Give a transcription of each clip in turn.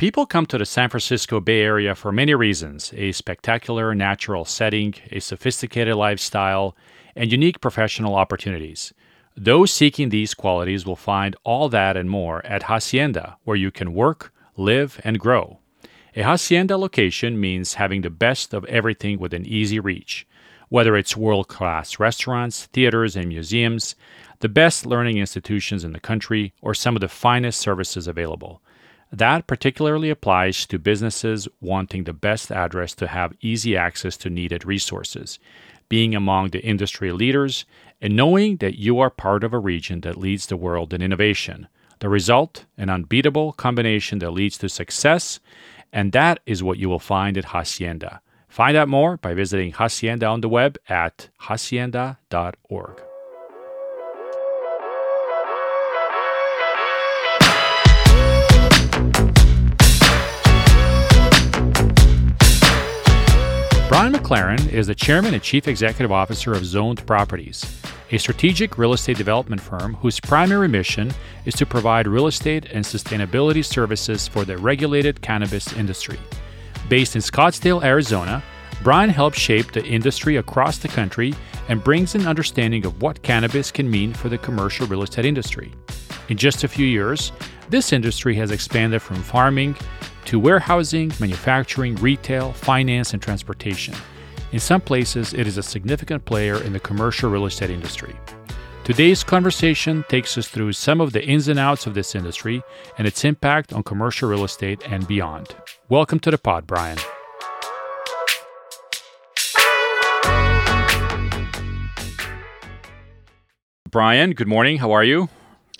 People come to the San Francisco Bay Area for many reasons a spectacular natural setting, a sophisticated lifestyle, and unique professional opportunities. Those seeking these qualities will find all that and more at Hacienda, where you can work, live, and grow. A Hacienda location means having the best of everything within easy reach. Whether it's world class restaurants, theaters, and museums, the best learning institutions in the country, or some of the finest services available. That particularly applies to businesses wanting the best address to have easy access to needed resources, being among the industry leaders, and knowing that you are part of a region that leads the world in innovation. The result, an unbeatable combination that leads to success, and that is what you will find at Hacienda. Find out more by visiting Hacienda on the web at hacienda.org. Bryan McLaren is the chairman and chief executive officer of Zoned Properties, a strategic real estate development firm whose primary mission is to provide real estate and sustainability services for the regulated cannabis industry. Based in Scottsdale, Arizona, Bryan helps shape the industry across the country and brings an understanding of what cannabis can mean for the commercial real estate industry. In just a few years, this industry has expanded from farming to warehousing, manufacturing, retail, finance, and transportation. In some places, it is a significant player in the commercial real estate industry. Today's conversation takes us through some of the ins and outs of this industry and its impact on commercial real estate and beyond. Welcome to the pod, Bryan. Bryan, good morning. How are you?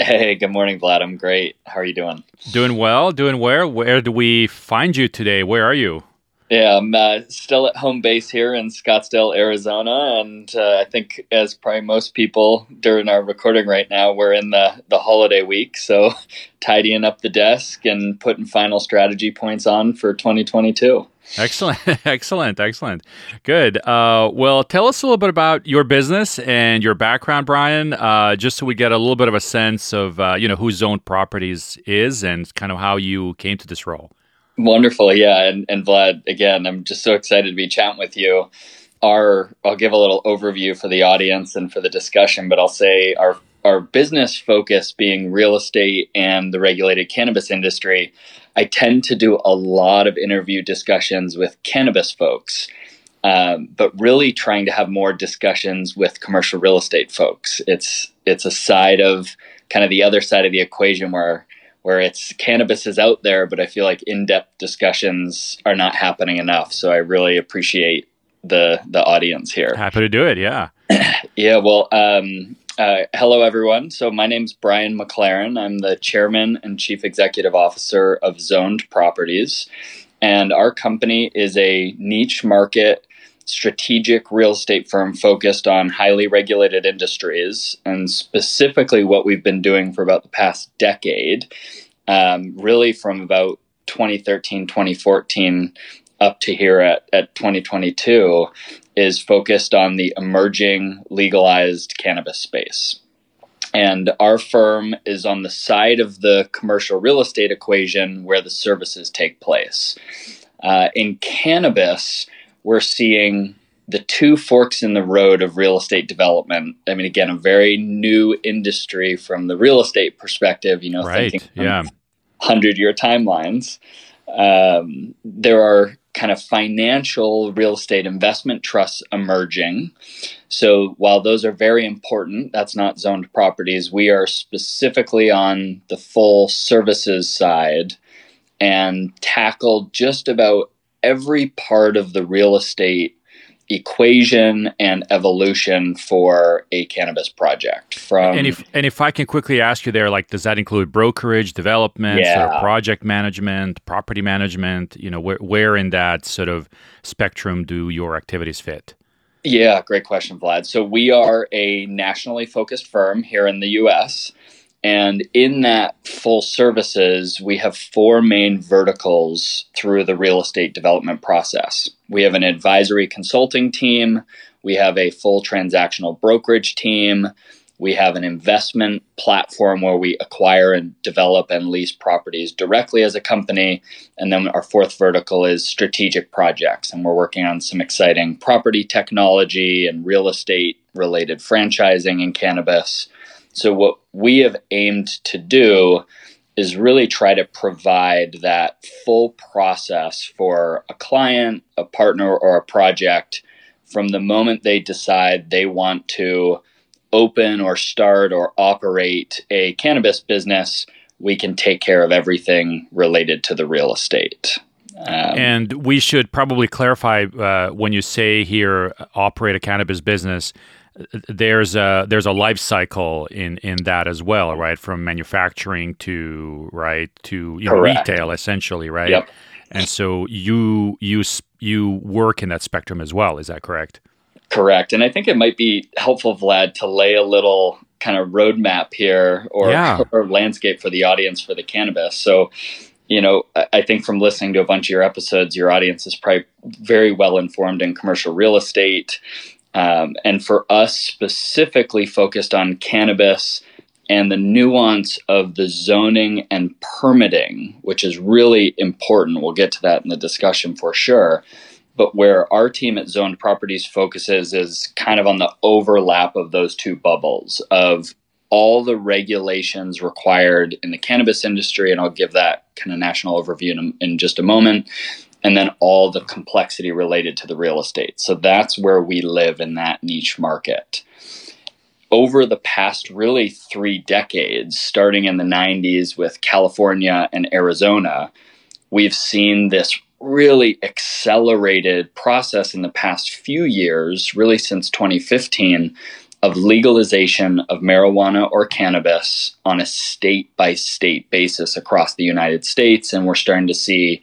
Hey, good morning, Vlad. I'm great. How are you doing? Doing well. Doing where? Where do we find you today? Where are you? Yeah, I'm uh, still at home base here in Scottsdale, Arizona, and uh, I think, as probably most people during our recording right now, we're in the the holiday week, so tidying up the desk and putting final strategy points on for 2022. Excellent, excellent, excellent. Good. Uh, well, tell us a little bit about your business and your background, Bryan, uh, just so we get a little bit of a sense of uh, you know who Zoned Properties is and kind of how you came to this role. Wonderful, yeah, and and Vlad, again, I'm just so excited to be chatting with you. Our, I'll give a little overview for the audience and for the discussion, but I'll say our our business focus being real estate and the regulated cannabis industry, I tend to do a lot of interview discussions with cannabis folks, um, but really trying to have more discussions with commercial real estate folks. It's it's a side of kind of the other side of the equation where where it's cannabis is out there, but I feel like in depth discussions are not happening enough. So I really appreciate the the audience here. Happy to do it. Yeah. yeah. Well, um, uh, hello, everyone. So, my name's Bryan McLaren. I'm the chairman and chief executive officer of Zoned Properties. And our company is a niche market strategic real estate firm focused on highly regulated industries. And specifically, what we've been doing for about the past decade, um, really from about 2013, 2014 up to here at, at 2022 is focused on the emerging legalized cannabis space. And our firm is on the side of the commercial real estate equation where the services take place. Uh, in cannabis, we're seeing the two forks in the road of real estate development. I mean, again, a very new industry from the real estate perspective, you know, right. thinking yeah. 100 year timelines. Um, there are kind of financial real estate investment trusts emerging. So while those are very important, that's not zoned properties. We are specifically on the full services side and tackle just about every part of the real estate equation and evolution for a cannabis project from and if and if i can quickly ask you there like does that include brokerage development yeah. sort of project management property management? You know where, where in that sort of spectrum do your activities fit? Yeah great question vlad. So we are a nationally focused firm here in the us and in that full services, we have four main verticals through the real estate development process. We have an advisory consulting team, we have a full transactional brokerage team, We have an investment platform where we acquire and develop and lease properties directly as a company. And then our fourth vertical is strategic projects. And we're working on some exciting property technology and real estate related franchising in cannabis. So, what we have aimed to do is really try to provide that full process for a client, a partner, or a project from the moment they decide they want to open or start or operate a cannabis business. We can take care of everything related to the real estate. Um, and we should probably clarify uh, when you say here operate a cannabis business there's a there's a life cycle in in that as well, right? From manufacturing to right to you know, retail, essentially, right? Yep. And so you you you work in that spectrum as well. Is that correct? Correct. And I think it might be helpful, Vlad, to lay a little kind of roadmap here or, yeah. or landscape for the audience for the cannabis. So, you know, I think from listening to a bunch of your episodes, your audience is probably very well informed in commercial real estate um, and for us, specifically focused on cannabis and the nuance of the zoning and permitting, which is really important. We'll get to that in the discussion for sure. But where our team at Zoned Properties focuses is kind of on the overlap of those two bubbles of all the regulations required in the cannabis industry. And I'll give that kind of national overview in, in just a moment and then all the complexity related to the real estate. So that's where we live in that niche market. Over the past really three decades, starting in the 90s with California and Arizona, we've seen this really accelerated process in the past few years, really since 2015, of legalization of marijuana or cannabis on a state by state basis across the United States. And we're starting to see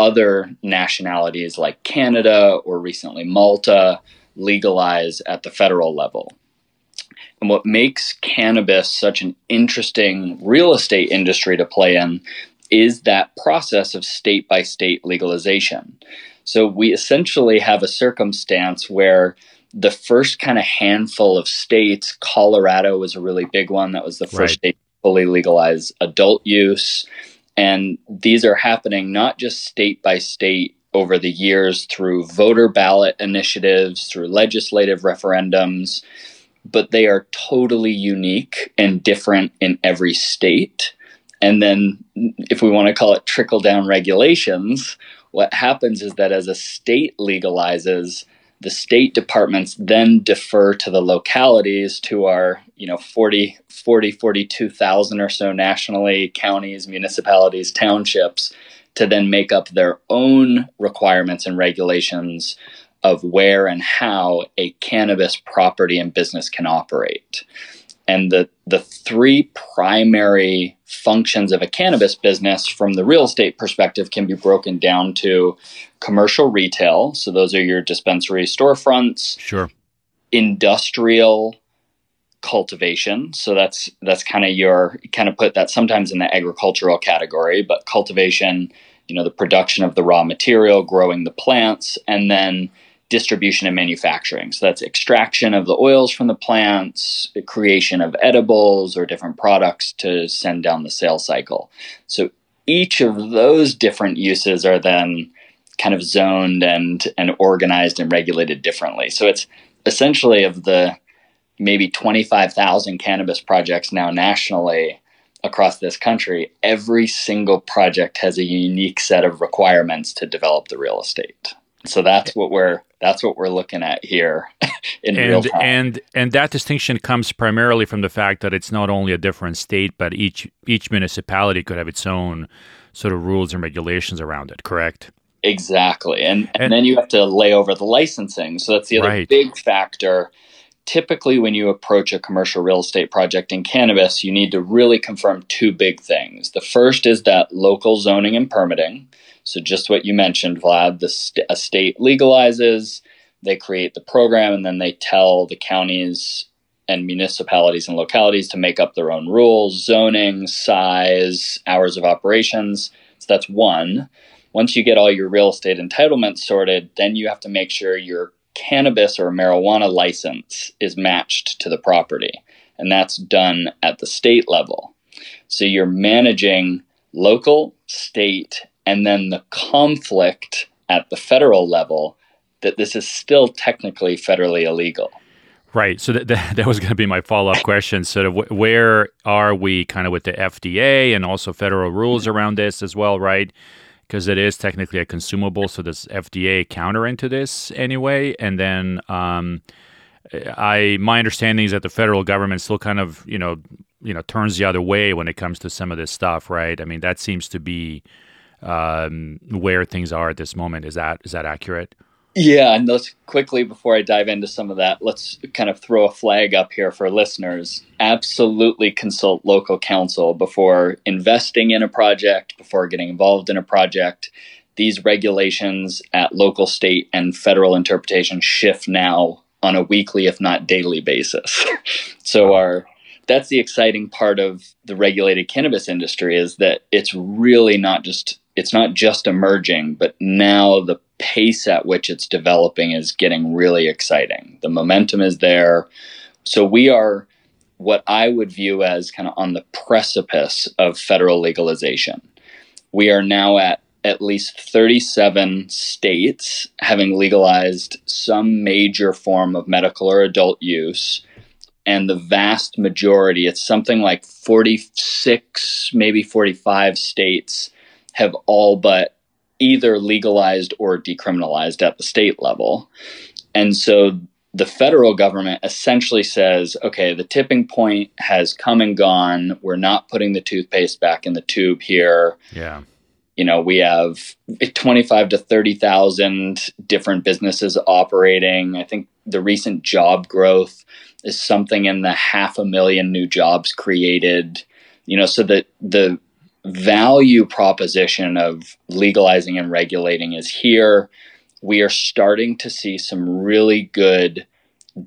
other nationalities like Canada or recently Malta legalize at the federal level. And what makes cannabis such an interesting real estate industry to play in is that process of state by state legalization. So we essentially have a circumstance where the first kind of handful of states, Colorado was a really big one. That was the first right. state fully legalize adult use. And these are happening not just state by state over the years through voter ballot initiatives, through legislative referendums, but they are totally unique and different in every state. And then, if we want to call it trickle down regulations, what happens is that as a state legalizes, the state departments then defer to the localities to our you know 40 40 42,000 or so nationally counties municipalities townships to then make up their own requirements and regulations of where and how a cannabis property and business can operate and the the three primary functions of a cannabis business from the real estate perspective can be broken down to commercial retail. So those are your dispensary storefronts sure. industrial cultivation. So that's that's kind of your kind of put that sometimes in the agricultural category but cultivation you know the production of the raw material growing the plants and then distribution and manufacturing. So that's extraction of the oils from the plants, the creation of edibles or different products to send down the sales cycle. So each of those different uses are then kind of zoned and and organized and regulated differently. So it's essentially of the maybe 25,000 cannabis projects now nationally across this country, every single project has a unique set of requirements to develop the real estate. So that's what we're that's what we're looking at here in and, real time. And and that distinction comes primarily from the fact that it's not only a different state, but each each municipality could have its own sort of rules and regulations around it. Correct. Exactly, and and, and then you have to lay over the licensing. So that's the other right. big factor. Typically, when you approach a commercial real estate project in cannabis, you need to really confirm two big things. The first is that local zoning and permitting. So just what you mentioned, Vlad, the st- a state legalizes, they create the program, and then they tell the counties and municipalities and localities to make up their own rules, zoning, size, hours of operations. So that's one. Once you get all your real estate entitlements sorted, then you have to make sure your cannabis or marijuana license is matched to the property. and that's done at the state level. So you're managing local, state, and then the conflict at the federal level that this is still technically federally illegal. Right. So that, that, that was going to be my follow up question. Sort of where are we kind of with the FDA and also federal rules around this as well, right? Because it is technically a consumable. So does FDA counter into this anyway? And then um, I my understanding is that the federal government still kind of you know you know turns the other way when it comes to some of this stuff, right? I mean that seems to be um, where things are at this moment. Is that is that accurate? Yeah, and let's quickly before I dive into some of that, let's kind of throw a flag up here for listeners. Absolutely consult local counsel before investing in a project, before getting involved in a project. These regulations at local, state, and federal interpretation shift now on a weekly, if not daily basis. so our that's the exciting part of the regulated cannabis industry is that it's really not just it's not just emerging, but now the pace at which it's developing is getting really exciting. The momentum is there. So we are what I would view as kind of on the precipice of federal legalization. We are now at at least 37 states having legalized some major form of medical or adult use. And the vast majority, it's something like 46, maybe 45 states, have all but either legalized or decriminalized at the state level. And so the federal government essentially says, okay, the tipping point has come and gone. We're not putting the toothpaste back in the tube here. Yeah. You know, we have 25 to 30,000 different businesses operating. I think the recent job growth is something in the half a million new jobs created. You know, so that the value proposition of legalizing and regulating is here. We are starting to see some really good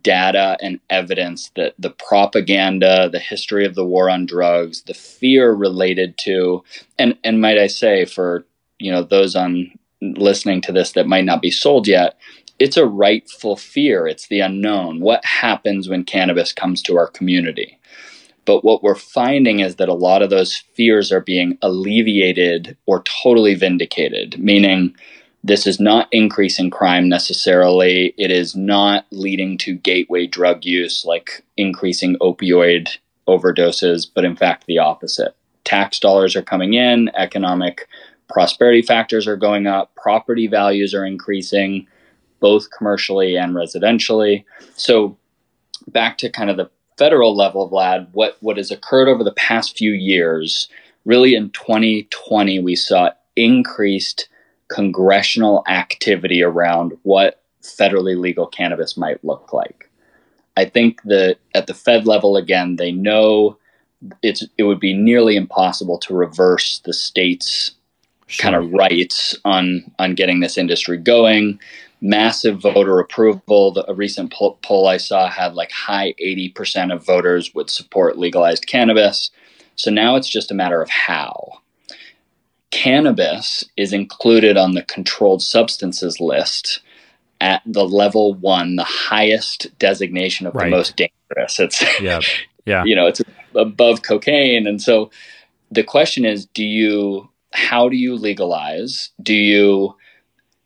data and evidence that the propaganda, the history of the war on drugs, the fear related to, and and might I say for you know those on listening to this that might not be sold yet, it's a rightful fear. It's the unknown. What happens when cannabis comes to our community? But what we're finding is that a lot of those fears are being alleviated or totally vindicated, meaning this is not increasing crime necessarily. It is not leading to gateway drug use, like increasing opioid overdoses, but in fact, the opposite. Tax dollars are coming in, economic prosperity factors are going up, property values are increasing, both commercially and residentially. So, back to kind of the federal level, Vlad, what, what has occurred over the past few years, really in 2020, we saw increased congressional activity around what federally legal cannabis might look like. I think that at the Fed level, again, they know it's it would be nearly impossible to reverse the state's sure. kind of rights on on getting this industry going massive voter approval. The, a recent poll, poll I saw had like high 80% of voters would support legalized cannabis. So now it's just a matter of how. Cannabis is included on the controlled substances list at the level one, the highest designation of right. the most dangerous. It's yeah, yeah. you know, it's above cocaine, and so the question is, do you? How do you legalize? Do you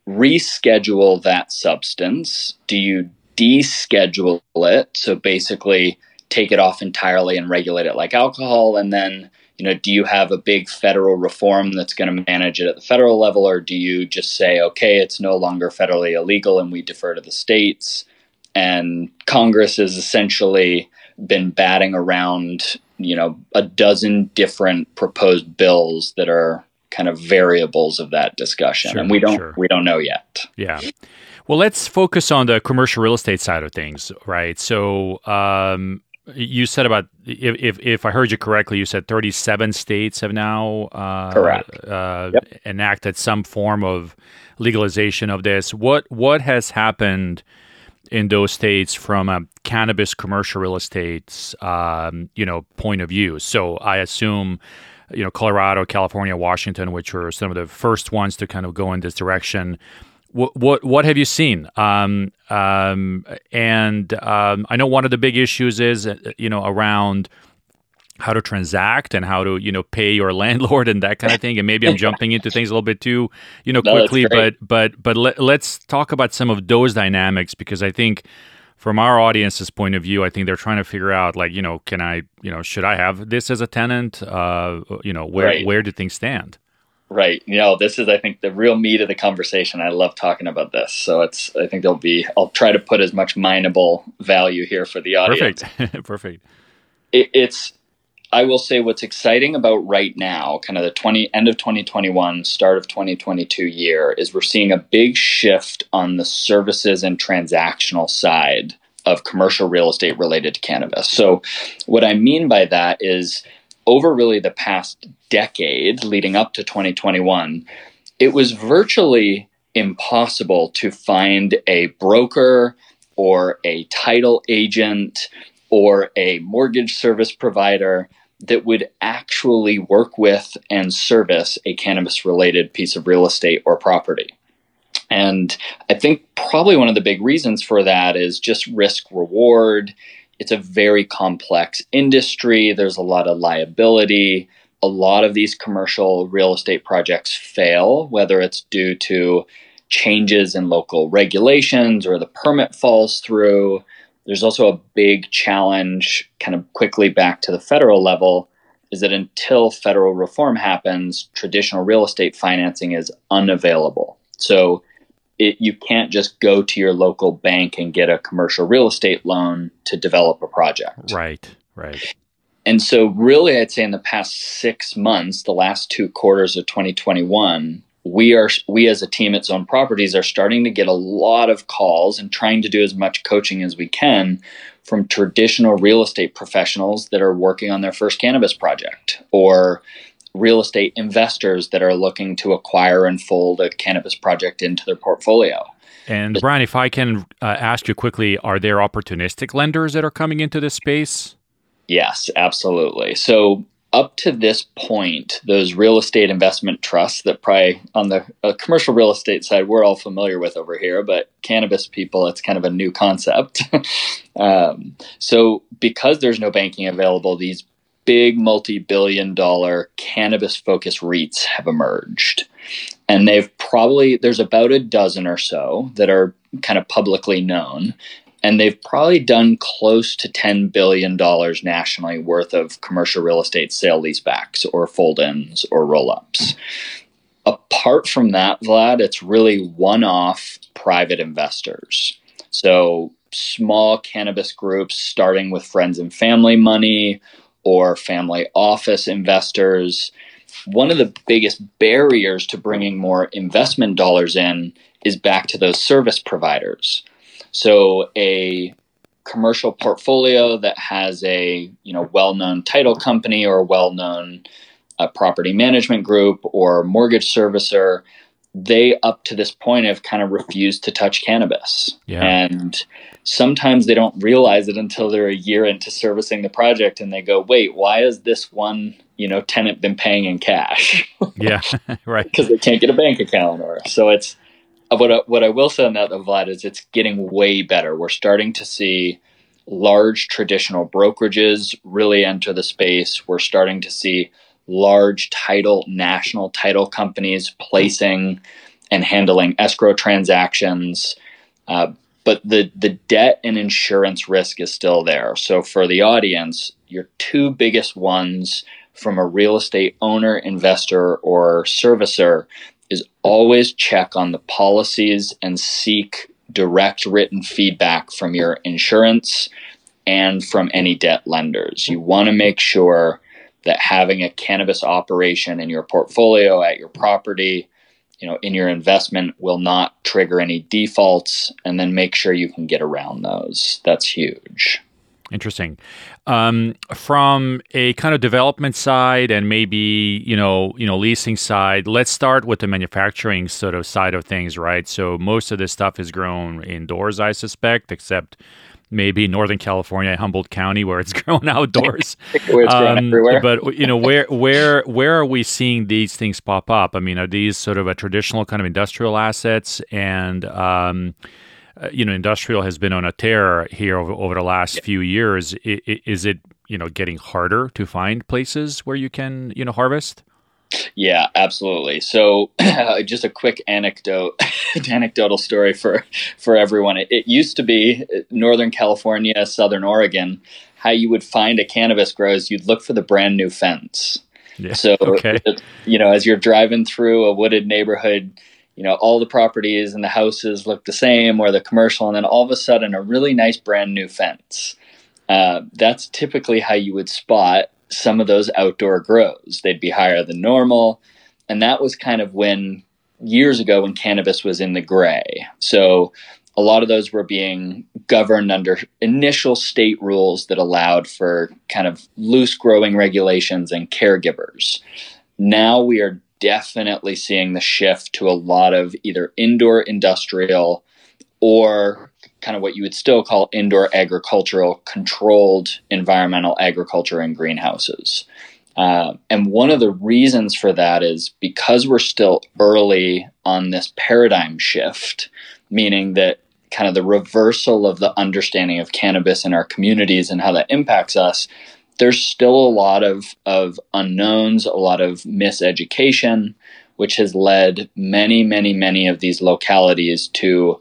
reschedule that substance? Do you deschedule it? So basically, take it off entirely and regulate it like alcohol, and then you know, do you have a big federal reform that's going to manage it at the federal level, or do you just say, okay, it's no longer federally illegal and we defer to the states? And Congress has essentially been batting around, you know, a dozen different proposed bills that are kind of variables of that discussion, sure, and we don't sure. we don't know yet. Yeah. Well, let's focus on the commercial real estate side of things, right? So, um, you said about if, if, if I heard you correctly, you said 37 states have now uh, correct uh, yep. enacted some form of legalization of this. What what has happened in those states from a cannabis commercial real estate um, you know point of view? So I assume you know Colorado, California, Washington, which were some of the first ones to kind of go in this direction. What what, what have you seen? Um, um, and um, I know one of the big issues is uh, you know around how to transact and how to you know pay your landlord and that kind of thing. And maybe i'm jumping into things a little bit too you know No, quickly but but but let, let's talk about some of those dynamics because i think from our audience's point of view i think they're trying to figure out like you know can i you know should i have this as a tenant uh you know where Right. where do things stand Right. You know, this is I think the real meat of the conversation. I love talking about this. So it's I think there'll be I'll try to put as much mineable value here for the audience. perfect perfect It, it's I will say what's exciting about right now, kind of the 20 end of 2021, start of 2022 year is we're seeing a big shift on the services and transactional side of commercial real estate related to cannabis. So what I mean by that is over really the past decade leading up to 2021, it was virtually impossible to find a broker or a title agent or a mortgage service provider that would actually work with and service a cannabis related piece of real estate or property. And I think probably one of the big reasons for that is just risk reward. It's a very complex industry. There's a lot of liability. A lot of these commercial real estate projects fail, whether it's due to changes in local regulations or the permit falls through. There's also a big challenge, kind of quickly back to the federal level, is that until federal reform happens, traditional real estate financing is unavailable. So it, you can't just go to your local bank and get a commercial real estate loan to develop a project. right right And so, really, I'd say in the past six months, the last two quarters of 2021, we are we as a team at Zoned Properties are starting to get a lot of calls and trying to do as much coaching as we can from traditional real estate professionals that are working on their first cannabis project or real estate investors that are looking to acquire and fold a cannabis project into their portfolio. and bryan if i can uh, ask you quickly are there opportunistic lenders that are coming into this space Yes, absolutely. So up to this point, those real estate investment trusts that probably on the uh, commercial real estate side we're all familiar with over here, but cannabis people, it's kind of a new concept. um, so because there's no banking available, these big multi-billion dollar cannabis focused REITs have emerged. And they've probably there's about a dozen or so that are kind of publicly known and they've probably done close to $10 billion nationally worth of commercial real estate sale leasebacks or fold ins or roll ups. Apart from that, Vlad, it's really one off private investors. So small cannabis groups starting with friends and family money or family office investors. One of the biggest barriers to bringing more investment dollars in is back to those service providers. So a commercial portfolio that has a you know well-known title company or a well-known uh, property management group or mortgage servicer, they up to this point have kind of refused to touch cannabis. Yeah. And sometimes they don't realize it until they're a year into servicing the project and they go, wait, why has this one, you know, tenant been paying in cash? yeah right because they can't get a bank account or so it's what I, what I will say on that though, Vlad is it's getting way better. We're starting to see large traditional brokerages really enter the space. We're starting to see large title national title companies placing and handling escrow transactions. Uh, but the the debt and insurance risk is still there. So for the audience, your two biggest ones from a real estate owner, investor, or servicer is always check on the policies and seek direct written feedback from your insurance and from any debt lenders. You want to make sure that having a cannabis operation in your portfolio at your property, you know, in your investment will not trigger any defaults and then make sure you can get around those. That's huge. Interesting. Um, from a kind of development side and maybe you know you know leasing side, let's start with the manufacturing sort of side of things, right? So most of this stuff is grown indoors, I suspect, except maybe Northern California, Humboldt County, where it's grown outdoors. it's Um. But you know, where where where are we seeing these things pop up? I mean, are these sort of a traditional kind of industrial assets? And um, uh, you know, industrial has been on a tear here over, over the last few years. I, i- is it you know getting harder to find places where you can you know harvest? Yeah, absolutely. So, just a quick anecdote, anecdotal story for for everyone. It, it used to be uh, Northern California, Southern Oregon. How you would find a cannabis grow is you'd look for the brand new fence. Yeah. So, Okay. you know, as you're driving through a wooded neighborhood, you know, all the properties and the houses look the same, or the commercial, and then all of a sudden, a really nice brand new fence. Uh, that's typically how you would spot some of those outdoor grows. They'd be higher than normal. And that was kind of when years ago when cannabis was in the gray. So a lot of those were being governed under initial state rules that allowed for kind of loose growing regulations and caregivers. Now we are definitely seeing the shift to a lot of either indoor industrial or kind of what you would still call indoor agricultural controlled environmental agriculture in greenhouses. Uh, and one of the reasons for that is because we're still early on this paradigm shift, meaning that kind of the reversal of the understanding of cannabis in our communities and how that impacts us, there's still a lot of, of unknowns, a lot of miseducation, which has led many, many, many of these localities to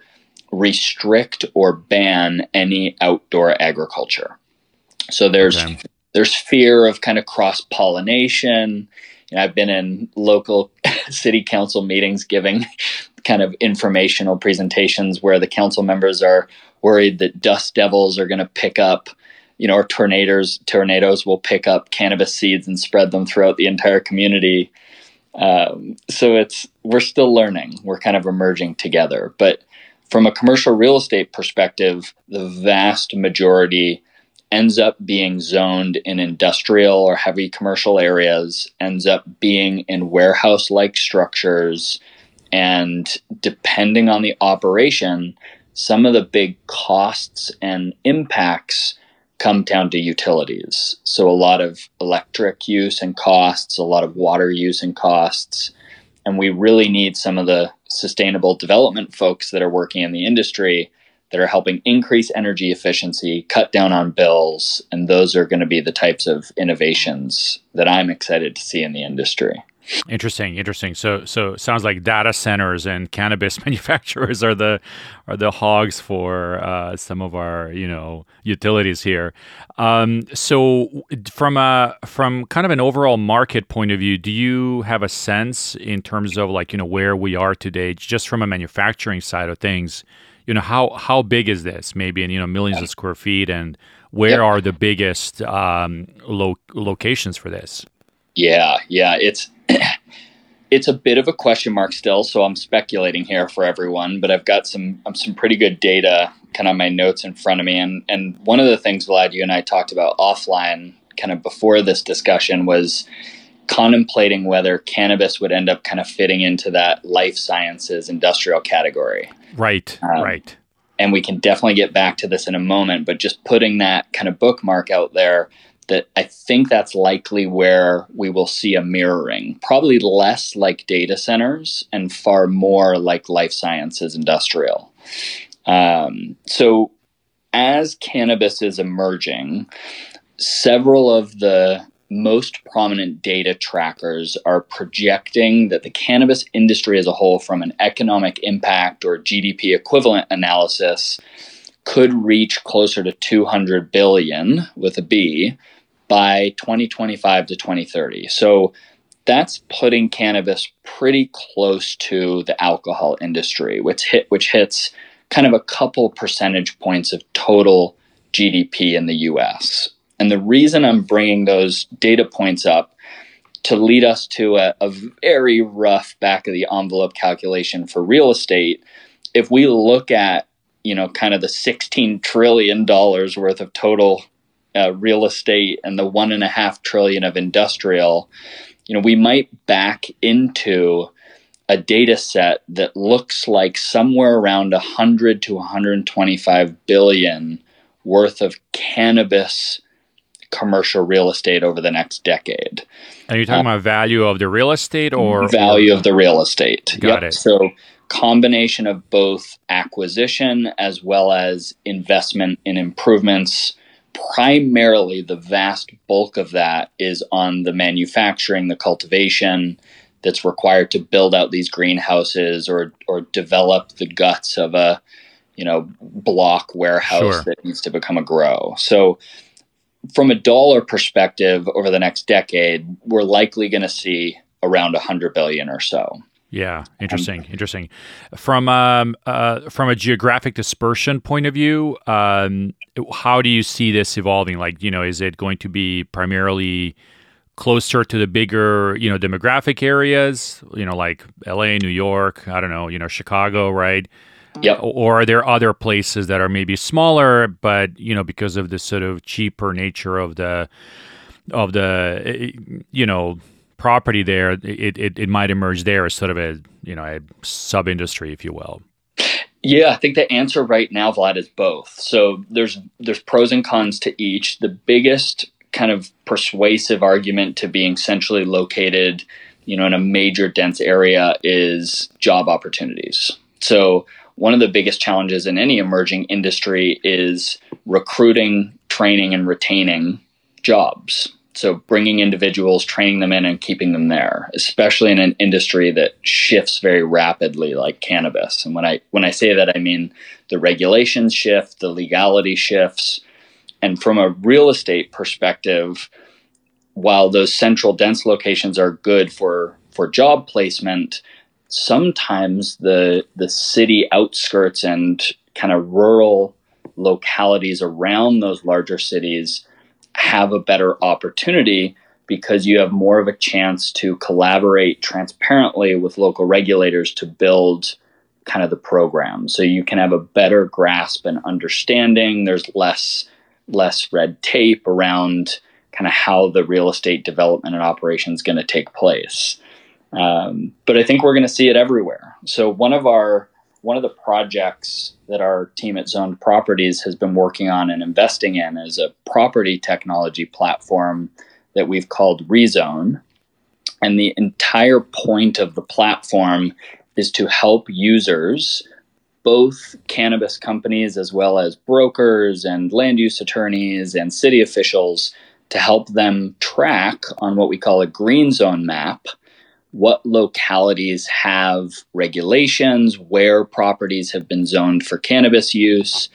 restrict or ban any outdoor agriculture. So there's Okay. there's fear of kind of cross pollination. You know, I've been in local city council meetings giving kind of informational presentations where the council members are worried that dust devils are going to pick up, you know, or tornadoes tornadoes will pick up cannabis seeds and spread them throughout the entire community. Um, so it's we're still learning. We're kind of emerging together, but from a commercial real estate perspective, the vast majority ends up being zoned in industrial or heavy commercial areas, ends up being in warehouse like structures. And depending on the operation, some of the big costs and impacts come down to utilities. So, a lot of electric use and costs, a lot of water use and costs. And we really need some of the sustainable development folks that are working in the industry that are helping increase energy efficiency, cut down on bills, and those are going to be the types of innovations that I'm excited to see in the industry. Interesting, interesting. So, so sounds like data centers and cannabis manufacturers are the are the hogs for uh, some of our you know utilities here. Um, so, from a from kind of an overall market point of view, do you have a sense in terms of like you know where we are today, just from a manufacturing side of things? You know how how big is this? Maybe in you know millions of square feet, and where Yep. are the biggest um, lo- locations for this? Yeah, yeah, it's it's a bit of a question mark still, so I'm speculating here for everyone, but I've got some um, some pretty good data kind of my notes in front of me and and one of the things Vlad you and I talked about offline kind of before this discussion was contemplating whether cannabis would end up kind of fitting into that life sciences industrial category. Right, Um, right. and we can definitely get back to this in a moment, but just putting that kind of bookmark out there that I think that's likely where we will see a mirroring, probably less like data centers and far more like life sciences industrial. Um, so, as cannabis is emerging, several of the most prominent data trackers are projecting that the cannabis industry as a whole, from an economic impact or GDP equivalent analysis, could reach closer to 200 billion with a B by 2025 to 2030. So that's putting cannabis pretty close to the alcohol industry, which hit which hits kind of a couple percentage points of total GDP in the US. And the reason I'm bringing those data points up to lead us to a, a very rough back of the envelope calculation for real estate, if we look at you know kind of the 16 trillion dollars worth of total uh, real estate and the one and a half trillion of industrial, you know we might back into a data set that looks like somewhere around 100 to 125 billion worth of cannabis commercial real estate over the next decade. Are you talking uh, about value of the real estate or value of the real estate? Got yep. it. So combination of both acquisition as well as investment in improvements. Primarily, the vast bulk of that is on the manufacturing, the cultivation that's required to build out these greenhouses or or develop the guts of a you know block warehouse sure. that needs to become a grow. So from a dollar perspective over the next decade, we're likely going to see around 100 billion or so. Yeah, interesting, um, interesting. From um, uh, from a geographic dispersion point of view, um, how do you see this evolving? Like, you know, is it going to be primarily closer to the bigger, you know, demographic areas? You know, like L.A., New York, I don't know, you know, Chicago, right? Yep. Or are there other places that are maybe smaller, but you know, because of the sort of cheaper nature of the of the you know property there, it, it, it might emerge there as sort of a you know a sub industry, if you will. Yeah, I think the answer right now, Vlad, is both. So there's there's pros and cons to each. The biggest kind of persuasive argument to being centrally located, you know, in a major dense area is job opportunities. So one of the biggest challenges in any emerging industry is recruiting, training, and retaining jobs. So bringing individuals, training them in, and keeping them there, especially in an industry that shifts very rapidly, like cannabis. And when I when I say that, I mean the regulations shift, the legality shifts, and from a real estate perspective, while those central dense locations are good for for job placement, sometimes the the city outskirts and kind of rural localities around those larger cities have a better opportunity because you have more of a chance to collaborate transparently with local regulators to build kind of the program. So you can have a better grasp and understanding. There's less less red tape around kind of how the real estate development and operation is going to take place. Um, but I think we're going to see it everywhere. So one of our one of the projects that our team at Zoned Properties has been working on and investing in is a property technology platform that we've called Rezone. And the entire point of the platform is to help users, both cannabis companies as well as brokers and land use attorneys and city officials, to help them track on what we call a green zone map what localities have regulations, where properties have been zoned for cannabis use.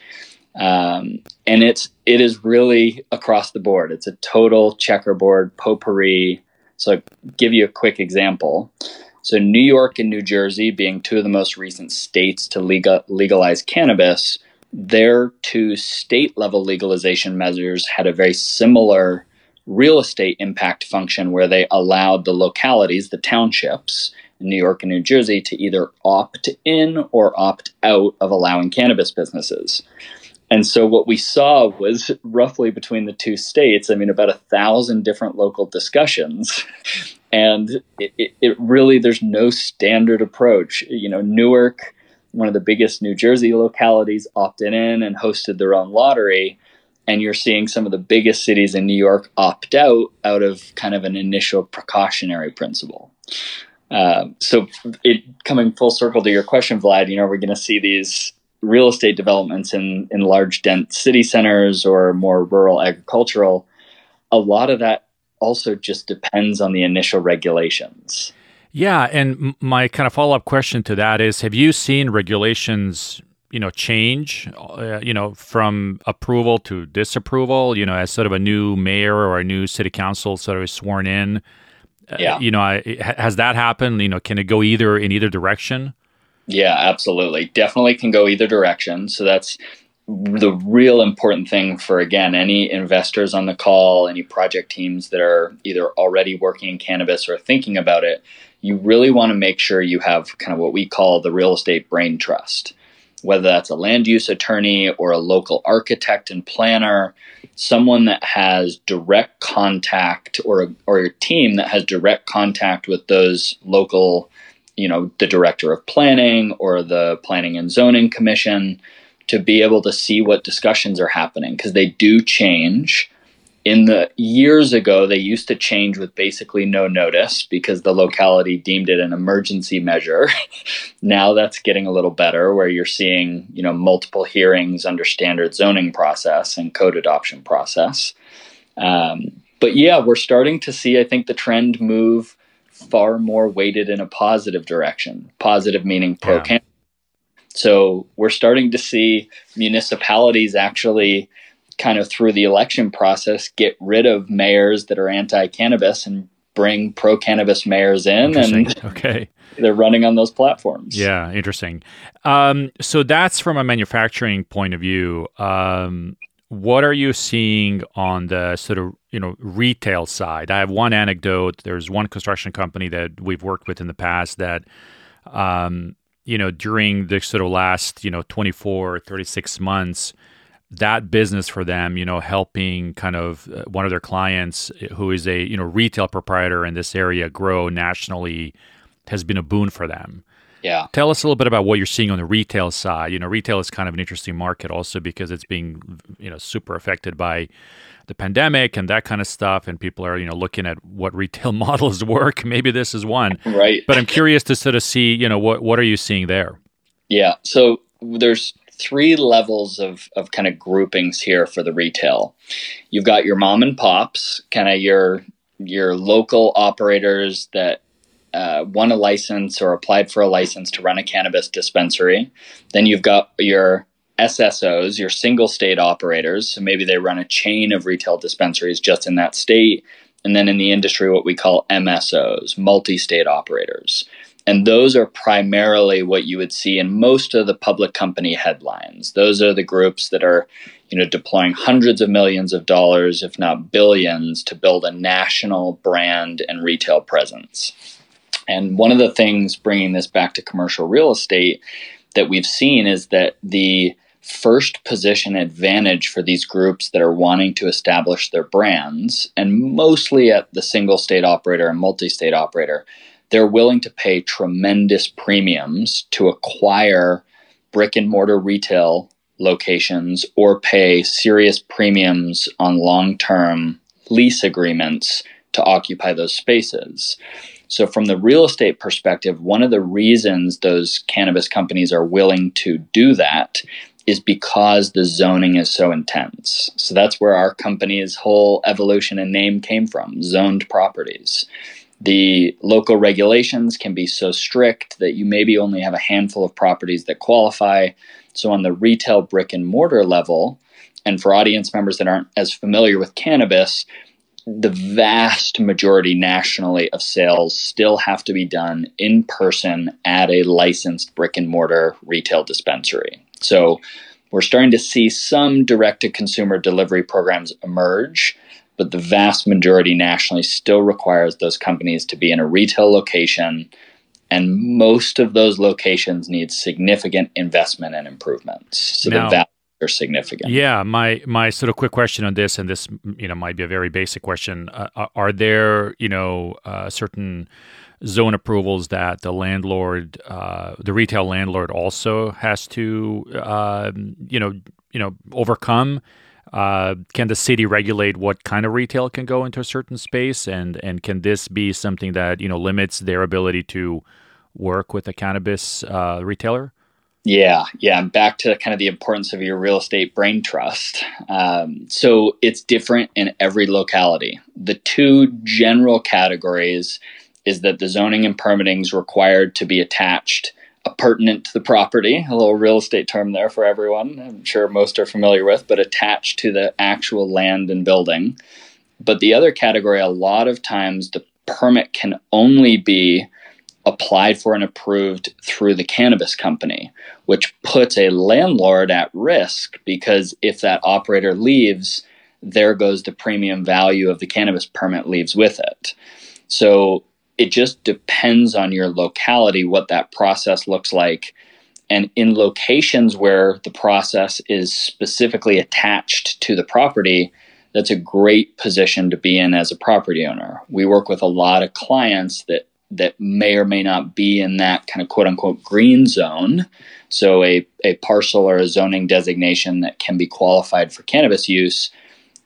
Um, and it's it is really across the board. It's a total checkerboard potpourri. So, I'll give you a quick example. So, New York and New Jersey, being two of the most recent states to legal, legalize cannabis, their two state level legalization measures had a very similar real estate impact function where they allowed the localities, the townships in New York and New Jersey, to either opt in or opt out of allowing cannabis businesses. And so what we saw was roughly between the two states, I mean, about a thousand different local discussions. And it, it, it really, there's no standard approach. You know, Newark, one of the biggest New Jersey localities, opted in and hosted their own lottery and you're seeing some of the biggest cities in New York opt out out of kind of an initial precautionary principle. Uh, so, it coming full circle to your question, Vlad, you know, are we're going to see these real estate developments in in large dense city centers or more rural agricultural. A lot of that also just depends on the initial regulations. Yeah, and my kind of follow up question to that is: Have you seen regulations you know change uh, you know from approval to disapproval you know as sort of a new mayor or a new city council sort of sworn in. Uh, yeah. Uh, you know I, has that happened? You know can it go either in either direction? Yeah absolutely. Definitely can go either direction. So that's the real important thing for again any investors on the call any project teams that are either already working in cannabis or thinking about it you really want to make sure you have kind of what we call the real estate brain trust whether that's a land use attorney or a local architect and planner, someone that has direct contact or a, or a team that has direct contact with those local, you know, the director of planning or the planning and zoning commission to be able to see what discussions are happening because they do change in the years ago they used to change with basically no notice because the locality deemed it an emergency measure. Now that's getting a little better where you're seeing you know multiple hearings under standard zoning process and code adoption process. Um, but yeah we're starting to see i think the trend move far more weighted in a positive direction. Positive meaning pro yeah. so we're starting to see municipalities actually kind of through the election process get rid of mayors that are anti-cannabis and bring pro-cannabis mayors in and okay. they're running on those platforms. Yeah interesting. Um, so that's from a manufacturing point of view. Um, what are you seeing on the sort of you know retail side? I have one anecdote. There's one construction company that we've worked with in the past that um, you know during the sort of last you know 24 36 months that business for them, you know, helping kind of uh, one of their clients uh, who is a, you know, retail proprietor in this area grow nationally has been a boon for them. Yeah. Tell us a little bit about what you're seeing on the retail side. You know, retail is kind of an interesting market also because it's being, you know, super affected by the pandemic and that kind of stuff and people are, you know, looking at what retail models work. Maybe this is one. Right. But I'm curious to sort of see, you know, what what are you seeing there? Yeah. So there's three levels of, of kind of groupings here for the retail. You've got your mom and pops, kind of your your local operators that uh, won a license or applied for a license to run a cannabis dispensary. Then you've got your SSOs, your single state operators. So maybe they run a chain of retail dispensaries just in that state. And then in the industry, what we call MSOs, multi state operators. And those are primarily what you would see in most of the public company headlines. Those are the groups that are, you know, deploying hundreds of millions of dollars, if not billions, to build a national brand and retail presence. And one of the things bringing this back to commercial real estate that we've seen is that the first position advantage for these groups that are wanting to establish their brands, and mostly at the single state operator and multi state operator, they're willing to pay tremendous premiums to acquire brick and mortar retail locations or pay serious premiums on long term lease agreements to occupy those spaces. So, from the real estate perspective, one of the reasons those cannabis companies are willing to do that is because the zoning is so intense. So, that's where our company's whole evolution and name came from zoned properties. The local regulations can be so strict that you maybe only have a handful of properties that qualify. So, on the retail brick and mortar level, and for audience members that aren't as familiar with cannabis, the vast majority nationally of sales still have to be done in person at a licensed brick and mortar retail dispensary. So, we're starting to see some direct to consumer delivery programs emerge but the vast majority nationally still requires those companies to be in a retail location. And most of those locations need significant investment and improvements. So now, the value are significant. Yeah, my my sort of quick question on this, and this you know might be a very basic question: uh, Are there you know uh, certain zone approvals that the landlord, uh, the retail landlord, also has to uh, you know you know overcome? Uh, can the city regulate what kind of retail can go into a certain space, and and can this be something that you know limits their ability to work with a cannabis uh, retailer? Yeah, yeah. I'm back to kind of the importance of your real estate brain trust. Um, so it's different in every locality. The two general categories is that the zoning and permitting is required to be attached appurtenant to the property, a little real estate term there for everyone. I'm sure most are familiar with, but attached to the actual land and building. But the other category, a lot of times the permit can only be applied for and approved through the cannabis company, which puts a landlord at risk because if that operator leaves, there goes the premium value of the cannabis permit leaves with it. So it just depends on your locality what that process looks like. And in locations where the process is specifically attached to the property, that's a great position to be in as a property owner. We work with a lot of clients that that may or may not be in that kind of quote unquote green zone. So, a, a parcel or a zoning designation that can be qualified for cannabis use,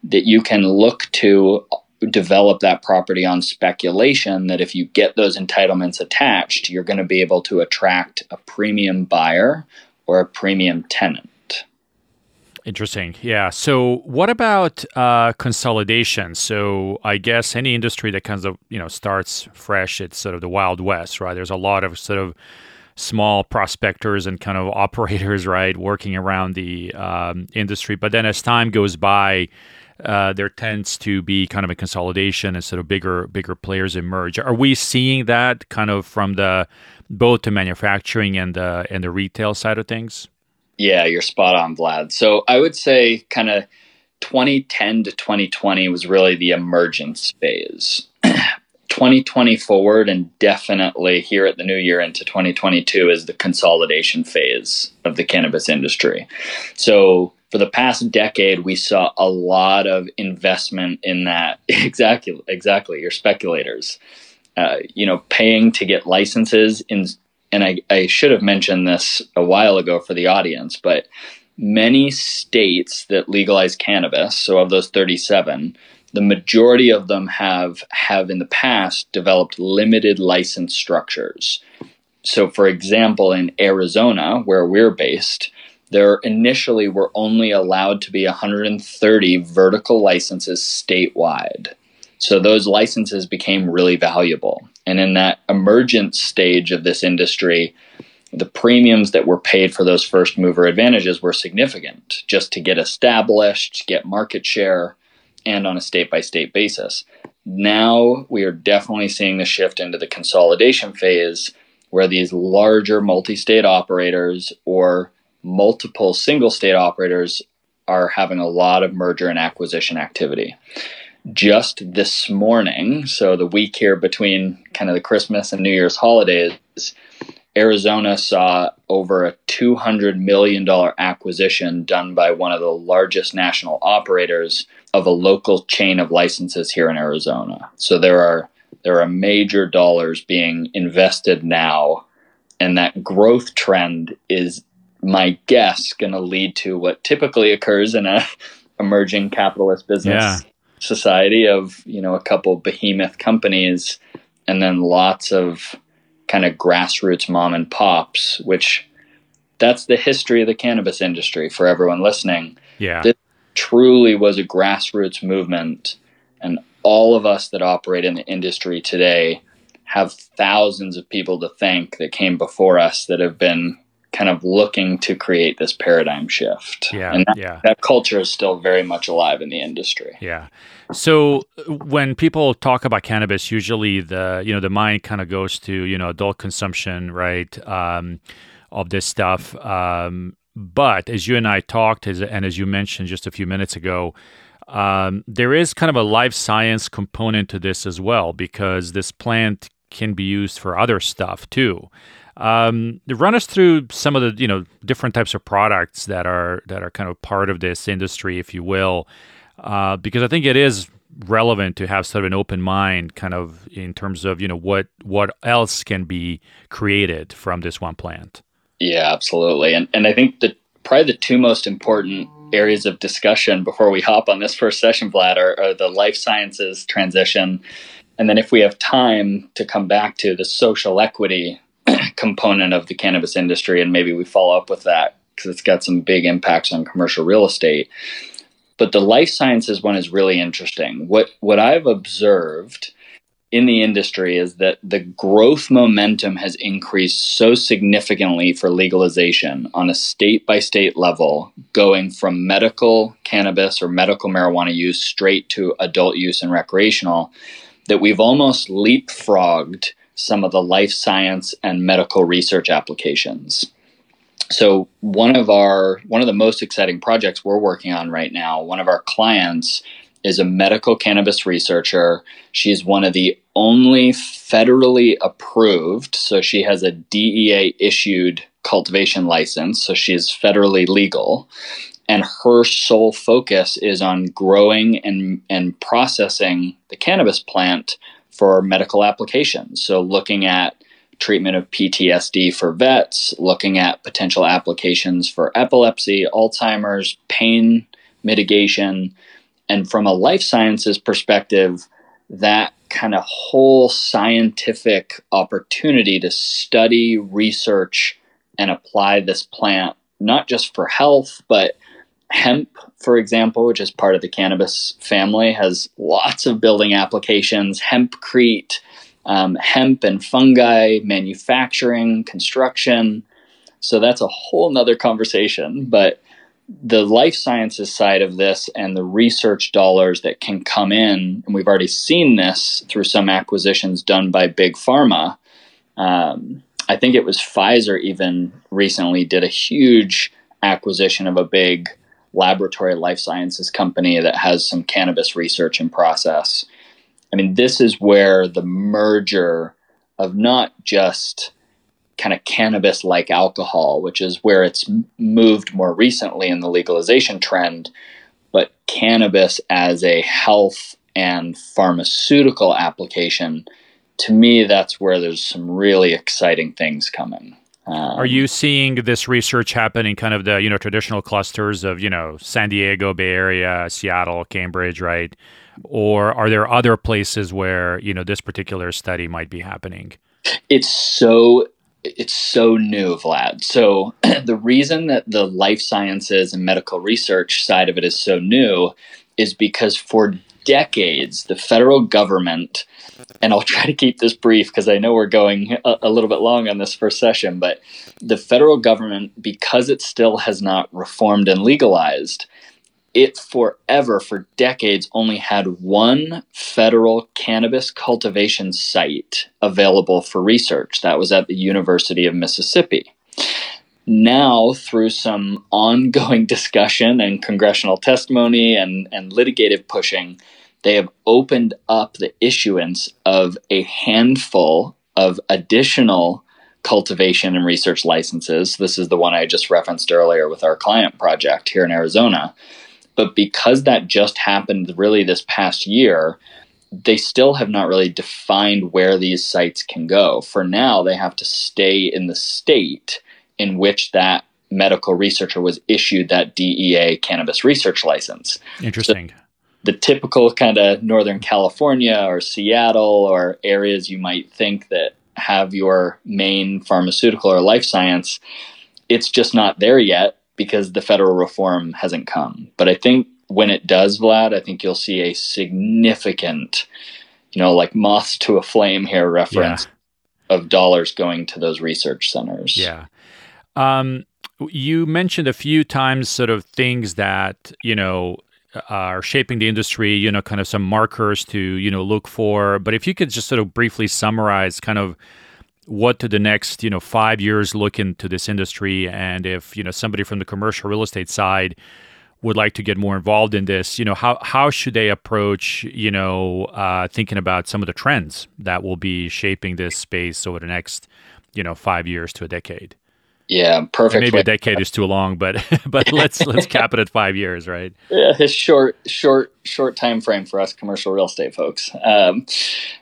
that you can look to develop that property on speculation that if you get those entitlements attached, you're going to be able to attract a premium buyer or a premium tenant. Interesting. Yeah. So, what about uh, consolidation? So, I guess any industry that kind of you know starts fresh, it's sort of the wild west, right? There's a lot of sort of small prospectors and kind of operators, right, working around the um, industry. But then as time goes by, uh, there tends to be kind of a consolidation and sort of bigger bigger players emerge. Are we seeing that kind of from the both the manufacturing and the and the retail side of things? Yeah, you're spot on, Vlad. So I would say kind of 2010 to 2020 was really the emergence phase. 2020 forward and definitely here at the new year into 2022 is the consolidation phase of the cannabis industry. So for the past decade we saw a lot of investment in that exactly exactly your speculators uh, you know paying to get licenses in and I, I should have mentioned this a while ago for the audience, but many states that legalize cannabis, so of those 37, the majority of them have have in the past developed limited license structures. So for example, in Arizona, where we're based, there initially were only allowed to be 130 vertical licenses statewide. So those licenses became really valuable. And in that emergent stage of this industry, the premiums that were paid for those first mover advantages were significant just to get established, get market share, and on a state by state basis. Now we are definitely seeing the shift into the consolidation phase where these larger multi state operators or multiple single state operators are having a lot of merger and acquisition activity just this morning, so the week here between kind of the Christmas and New Year's holidays, Arizona saw over a $200 million acquisition done by one of the largest national operators of a local chain of licenses here in Arizona. So there are there are major dollars being invested now and that growth trend is my guess going to lead to what typically occurs in a emerging capitalist business yeah. society of you know a couple behemoth companies and then lots of kind of grassroots mom and pops which that's the history of the cannabis industry for everyone listening. Yeah. This truly was a grassroots movement and all of us that operate in the industry today have thousands of people to thank that came before us that have been kind of looking to create this paradigm shift. Yeah, and that, yeah. that culture is still very much alive in the industry. Yeah. So when people talk about cannabis, usually the you know the mind kind of goes to you know adult consumption, right, um, of this stuff. Um, but as you and I talked, as, and as you mentioned just a few minutes ago, um, there is kind of a life science component to this as well because this plant can be used for other stuff too. Um, run us through some of the you know different types of products that are that are kind of part of this industry, if you will, uh, because I think it is relevant to have sort of an open mind, kind of in terms of you know what what else can be created from this one plant. Yeah, absolutely, and and I think that probably the two most important areas of discussion before we hop on this first session, Vlad, are, are the life sciences transition. And then, if we have time to come back to the social equity component of the cannabis industry, and maybe we follow up with that because it's got some big impacts on commercial real estate. But the life sciences one is really interesting. What what I've observed in the industry is that the growth momentum has increased so significantly for legalization on a state by state level, going from medical cannabis or medical marijuana use straight to adult use and recreational, that we've almost leapfrogged some of the life science and medical research applications. So one of our one of the most exciting projects we're working on right now, one of our clients is a medical cannabis researcher. She's one of the only federally approved, so she has a DEA issued cultivation license, so she's federally legal. And her sole focus is on growing and, and processing the cannabis plant for medical applications. So, looking at treatment of PTSD for vets, looking at potential applications for epilepsy, Alzheimer's, pain mitigation. And from a life sciences perspective, that kind of whole scientific opportunity to study, research, and apply this plant, not just for health, but hemp, for example, which is part of the cannabis family, has lots of building applications, hempcrete, um, hemp and fungi, manufacturing, construction. So that's a whole nother conversation. But the life sciences side of this and the research dollars that can come in, and we've already seen this through some acquisitions done by big pharma. Um, I think it was Pfizer even recently did a huge acquisition of a big laboratory life sciences company that has some cannabis research in process. I mean, this is where the merger of not just kind of cannabis like alcohol, which is where it's moved more recently in the legalization trend, but cannabis as a health and pharmaceutical application. To me, that's where there's some really exciting things coming. Um, Are you seeing this research happen in kind of the you know traditional clusters of you know San Diego, Bay Area, Seattle, Cambridge, right? Or are there other places where you know this particular study might be happening? It's so it's so new, Vlad. So the reason that the life sciences and medical research side of it is so new is because for decades the federal government and I'll try to keep this brief because I know we're going a, a, little bit long on this first session, but the federal government, because it still has not reformed and legalized, it forever, for decades, only had one federal cannabis cultivation site available for research. That was at the University of Mississippi. Now, through some ongoing discussion and congressional testimony and, and litigative pushing, they have opened up the issuance of a handful of additional cultivation and research licenses. This is the one I just referenced earlier with our client project here in Arizona but because that just happened really this past year, they still have not really defined where these sites can go. For now, they have to stay in the state in which that medical researcher was issued that DEA cannabis research license. Interesting. So the typical kind of Northern California or Seattle or areas you might think that have your main pharmaceutical or life science, it's just not there yet because the federal reform hasn't come. But I think when it does, Vlad, I think you'll see a significant, you know, like moths to a flame here reference yeah. of dollars going to those research centers. Yeah. Um, you mentioned a few times sort of things that, you know, are shaping the industry, you know, kind of some markers to, you know, look for. But if you could just sort of briefly summarize kind of what to the next you know five years look into this industry and if you know somebody from the commercial real estate side would like to get more involved in this you know how how should they approach you know uh, thinking about some of the trends that will be shaping this space over the next you know five years to a decade yeah, perfect. Maybe a decade is too long, but but let's let's cap it at five years, right? Yeah, it's short, short, short time frame for us commercial real estate folks. Um,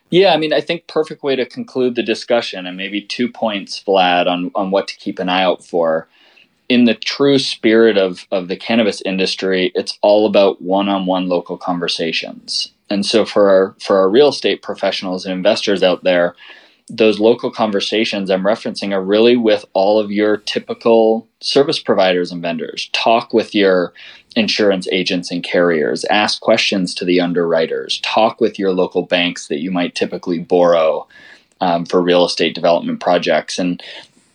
yeah, I mean, I think perfect way to conclude the discussion, and maybe two points, Vlad, on on what to keep an eye out for. In the true spirit of of the cannabis industry, it's all about one on one local conversations. And so for our for our real estate professionals and investors out there those local conversations I'm referencing are really with all of your typical service providers and vendors. Talk with your insurance agents and carriers, ask questions to the underwriters, talk with your local banks that you might typically borrow um, for real estate development projects. And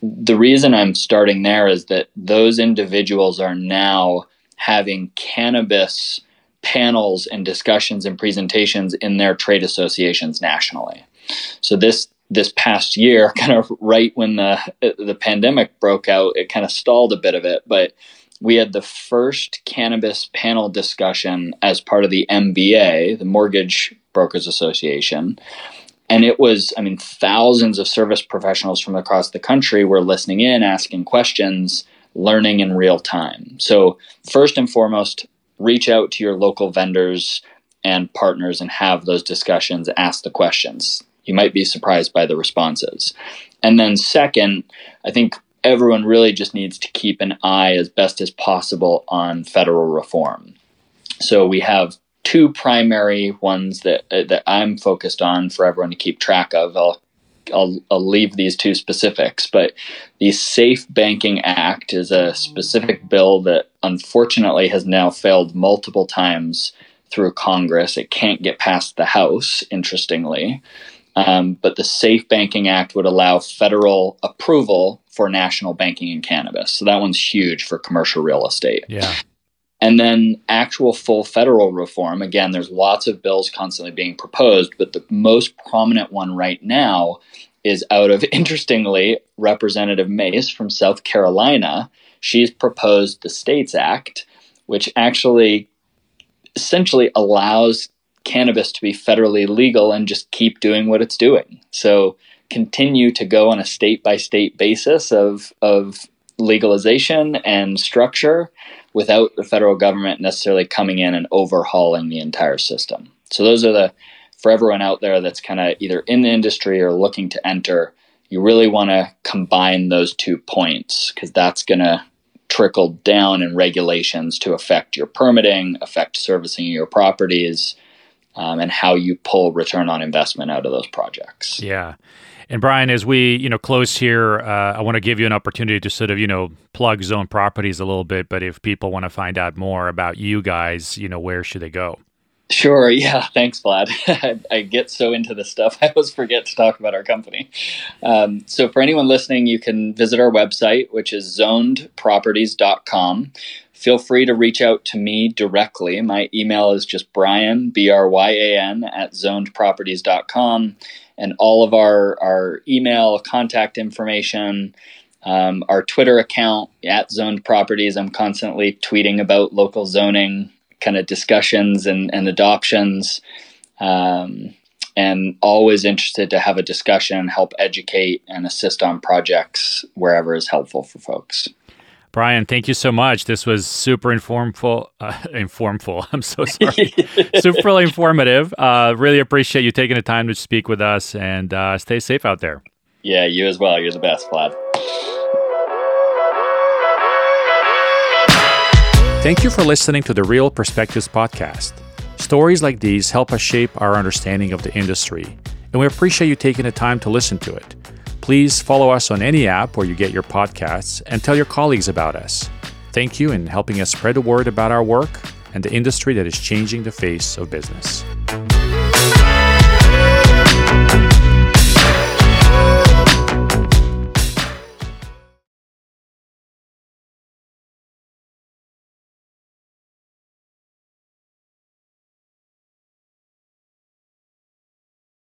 the reason I'm starting there is that those individuals are now having cannabis panels and discussions and presentations in their trade associations nationally. So this this past year, kind of right when the the pandemic broke out, it kind of stalled a bit of it. But we had the first cannabis panel discussion as part of the MBA, the Mortgage Brokers Association. And it was, I mean, thousands of service professionals from across the country were listening in, asking questions, learning in real time. So, first and foremost, reach out to your local vendors, and partners and have those discussions, ask the questions. You might be surprised by the responses. And then, second, I think everyone really just needs to keep an eye as best as possible on federal reform. So we have two primary ones that uh, that I'm focused on for everyone to keep track of. I'll, I'll, I'll leave these two specifics, but the Safe Banking Act is a specific bill that unfortunately has now failed multiple times through Congress. It can't get past the House, interestingly. Um, but the Safe Banking Act would allow federal approval for national banking in cannabis. So that one's huge for commercial real estate. Yeah. And then actual full federal reform. Again, there's lots of bills constantly being proposed, but the most prominent one right now is out of, interestingly, Representative Mace from South Carolina. She's proposed the States Act, which actually essentially allows cannabis to be federally legal and just keep doing what it's doing. So continue to go on a state by state basis of, of legalization and structure without the federal government necessarily coming in and overhauling the entire system. So those are the for everyone out there that's kind of either in the industry or looking to enter, you really want to combine those two points because that's going to trickle down in regulations to affect your permitting, affect servicing your properties, um, and how you pull return on investment out of those projects. Yeah. And Bryan, as we you know close here, uh, I want to give you an opportunity to sort of you know plug Zoned Properties a little bit. But if people want to find out more about you guys, you know, where should they go? Sure. Yeah. Thanks, Vlad. I get so into this stuff, I always forget to talk about our company. Um, so, for anyone listening, you can visit our website, which is zonedproperties.com. Feel free to reach out to me directly. My email is just Bryan, B R Y A N, at zonedproperties.com and all of our, our email contact information, um, our Twitter account at Zoned Properties. I'm constantly tweeting about local zoning kind of discussions and, and adoptions. Um, and always interested to have a discussion, help educate, and assist on projects wherever is helpful for folks. Bryan, thank you so much. This was super informful. Uh, informful. I'm so sorry. super informative. Uh, really appreciate you taking the time to speak with us and uh, stay safe out there. Yeah, you as well. You're the best, Vlad. Thank you for listening to the Real Perspectives podcast. Stories like these help us shape our understanding of the industry, and we appreciate you taking the time to listen to it. Please follow us on any app where you get your podcasts and tell your colleagues about us. Thank you in helping us spread the word about our work and the industry that is changing the face of business.